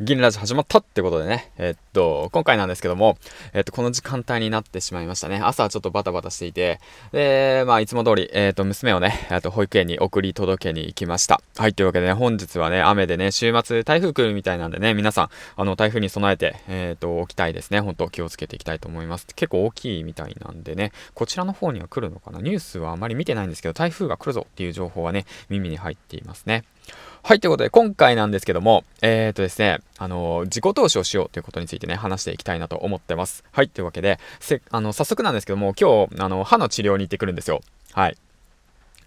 銀ラジ始まったってことでね、えっと、今回なんですけども、えっと、この時間帯になってしまいましたね。朝はちょっとバタバタしていて、で、まあ、いつも通り、えっと、娘をね、えっと、保育園に送り届けに行きました。はい、というわけでね、本日はね、雨でね、週末台風来るみたいなんでね、皆さん、あの、台風に備えて、えっと、起きたいですね。本当気をつけていきたいと思います。結構大きいみたいなんでね、こちらの方には来るのかな？ニュースはあまり見てないんですけど、台風が来るぞっていう情報はね、耳に入っていますね。はい、ということで、今回なんですけども、えっ、ー、とですね、あの、自己投資をしようということについてね、話していきたいなと思ってます。はい、というわけで、せ、あの、早速なんですけども、今日、あの、歯の治療に行ってくるんですよ。はい。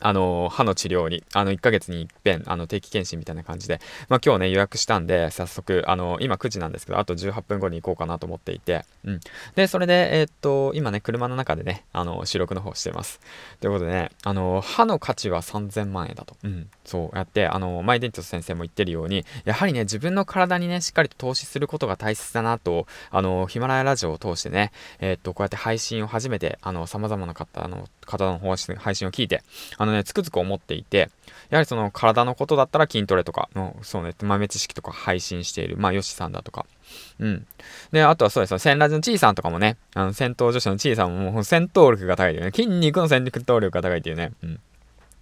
あの、歯の治療に、あの、1ヶ月に一遍、あの、定期検診みたいな感じで、まあ、今日ね、予約したんで、早速、あの、今9時なんですけど、あと18分後に行こうかなと思っていて、うん。で、それで、えー、っと、今ね、車の中でね、あの、収録の方してます。ということでね、あの、歯の価値は3000万円だと。うん。そうやって、あの、マイデントス先生も言ってるように、やはりね、自分の体にね、しっかりと投資することが大切だなと、あの、ヒマラヤラジオを通してね、えー、っと、こうやって配信を始めて、あの、様々な方の、方の配信を聞いて、あのね、つくづく思っていて、やはりその体のことだったら筋トレとかの、そうね、豆知識とか配信している、まあ、ヨシさんだとか、うん。で、あとはそうですよ、戦ラジのちいさんとかもね、あの、戦闘女子のちいさんもも戦闘力が高いというね、筋肉の戦闘力が高いっていうね、うん。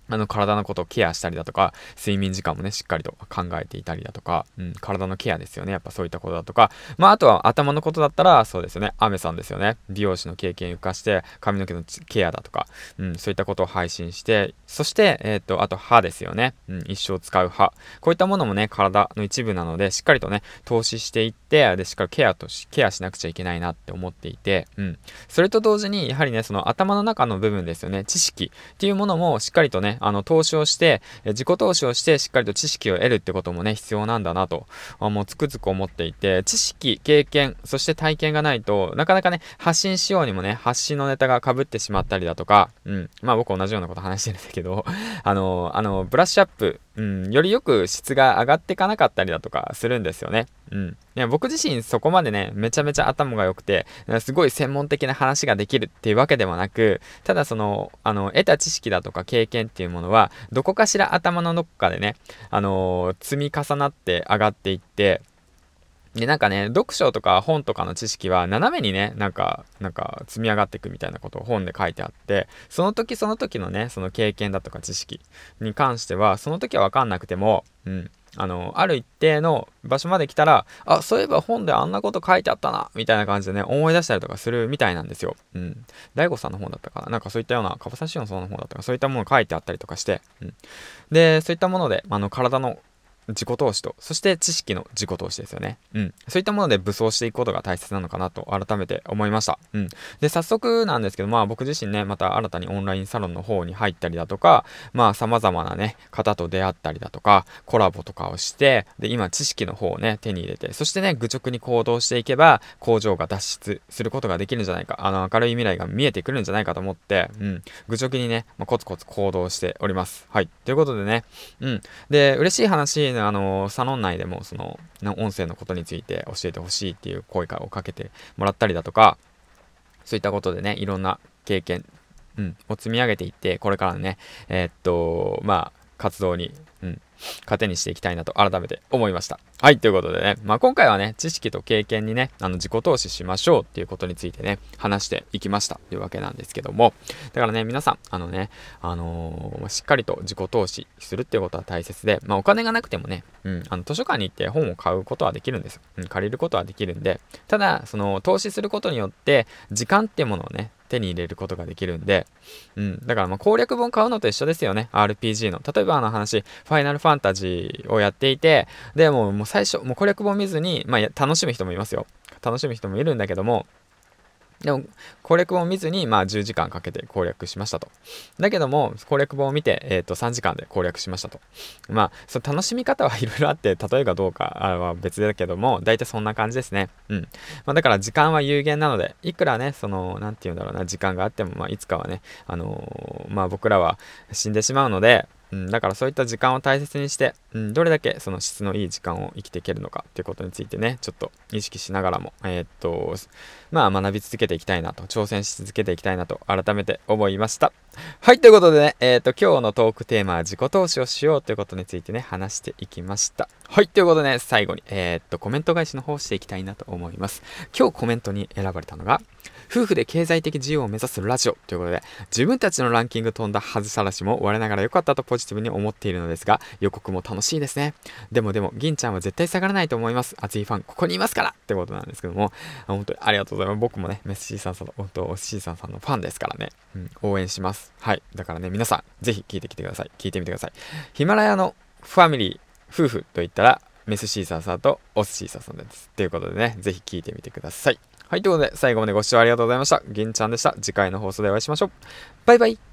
あの、体のことをケアしたりだとか、睡眠時間もね、しっかりと考えていたりだとか、うん、体のケアですよね。やっぱそういったことだとか、まあ、あとは頭のことだったら、そうですよね。アメさんですよね。美容師の経験を生かして、髪の毛のケアだとか、うん、そういったことを配信して、そして、えっ、ー、と、あと歯ですよね。うん、一生使う歯。こういったものもね、体の一部なので、しっかりとね、投資していって、で、しっかりケアとし、ケアしなくちゃいけないなって思っていて、うん。それと同時に、やはりね、その頭の中の部分ですよね。知識っていうものもしっかりとね、あの、投資をして、自己投資をしてしっかりと知識を得るってこともね、必要なんだなと、もうつくづく思っていて、知識、経験、そして体験がないとなかなかね、発信しようにもね、発信のネタが被ってしまったりだとか、うん、まあ僕同じようなこと話してるんだけど、あの、あの、ブラッシュアップ、うん、よりよく質が上がっていかなかったりだとかするんですよね。うん。いや僕自身そこまでね、めちゃめちゃ頭が良くて、すごい専門的な話ができるっていうわけではなく、ただその、あの、得た知識だとか経験っていうものは、どこかしら頭のどこかでね、あの、積み重なって上がっていって、で、なんかね、読書とか本とかの知識は斜めにね、なんか、なんか積み上がっていくみたいなことを本で書いてあって、その時その時のね、その経験だとか知識に関しては、その時はわかんなくても、うん、あの、ある一定の場所まで来たら、あ、そういえば本であんなこと書いてあったな、みたいな感じでね、思い出したりとかするみたいなんですよ。うん。大悟さんの本だったかな？なんかそういったような、カバサシオンさんの本だったかそういったもの書いてあったりとかして、うん。で、そういったもので、あの、体の自己投資と、そして知識の自己投資ですよね。うん。そういったもので武装していくことが大切なのかなと改めて思いました。うん。で、早速なんですけど、まあ僕自身ね、また新たにオンラインサロンの方に入ったりだとか、まあ様々なね、方と出会ったりだとか、コラボとかをして、で、今知識の方をね、手に入れて、そしてね、愚直に行動していけば、工場が脱出することができるんじゃないか、あの、明るい未来が見えてくるんじゃないかと思って、うん。愚直にね、まあ、コツコツ行動しております。はい。ということでね、うん。で、嬉しい話、あの、サロン内でもその音声のことについて教えてほしいっていう声をかけてもらったりだとかそういったことでねいろんな経験、うん、を積み上げていってこれからねえー、っとまあ活動に、うん、糧にしていきたいなと改めて思いました。はい、ということでね、まあ、今回はね、知識と経験にね、あの、自己投資しましょうっていうことについてね、話していきました。というわけなんですけども、だからね、皆さん、あのね、あのー、しっかりと自己投資するっていうことは大切で、まあ、お金がなくてもね、うん、あの、図書館に行って本を買うことはできるんです。よ。うん、借りることはできるんで、ただ、その、投資することによって、時間っていうものをね、手に入れることができるんで、うん、だからま攻略本買うのと一緒ですよね。RPG の。例えばあの話、ファイナルファンタジーをやっていて、で、ももう最初、もう攻略本見ずに、まあ楽しむ人もいますよ。楽しむ人もいるんだけども、でも、攻略本を見ずに、まあ、10時間かけて攻略しましたと。だけども、攻略本を見て、え、ー、と、3時間で攻略しましたと。まあ、その楽しみ方はいろいろあって、例えがどうかは別だけども、大体そんな感じですね。うん。まあ、だから時間は有限なので、いくらね、その、なんて言うんだろうな、時間があっても、まあ、いつかはね、あのー、まあ、僕らは死んでしまうので、うん、だからそういった時間を大切にして、うん、どれだけその質のいい時間を生きていけるのかっていうことについてね、ちょっと意識しながらも、えー、っと、まあ学び続けていきたいなと、挑戦し続けていきたいなと改めて思いました。はい、ということでね、えー、っと、今日のトークテーマは自己投資をしようということについてね、話していきました。はい、ということでね、最後に、えー、っと、コメント返しの方していきたいなと思います。今日コメントに選ばれたのが、夫婦で経済的自由を目指すラジオということで、自分たちのランキング飛んだはずさらしも我ながら良かったとポジティブに思っているのですが、予告も楽しいですね。でもでも、銀ちゃんは絶対下がらないと思います。熱いファン、ここにいますからってことなんですけども、本当にありがとうございます。僕もね、メッシーさんさんの、本当、シーさんさんのファンですからね、うん、応援します。はい。だからね、皆さん、ぜひ聞いてきてください。聞いてみてください。ヒマラヤのファミリー、夫婦といったら、メスシーサーさんとオスシーサーさんです。ということでね、ぜひ聞いてみてください。はい、ということで、最後までご視聴ありがとうございました。銀ちゃんでした。次回の放送でお会いしましょう。バイバイ。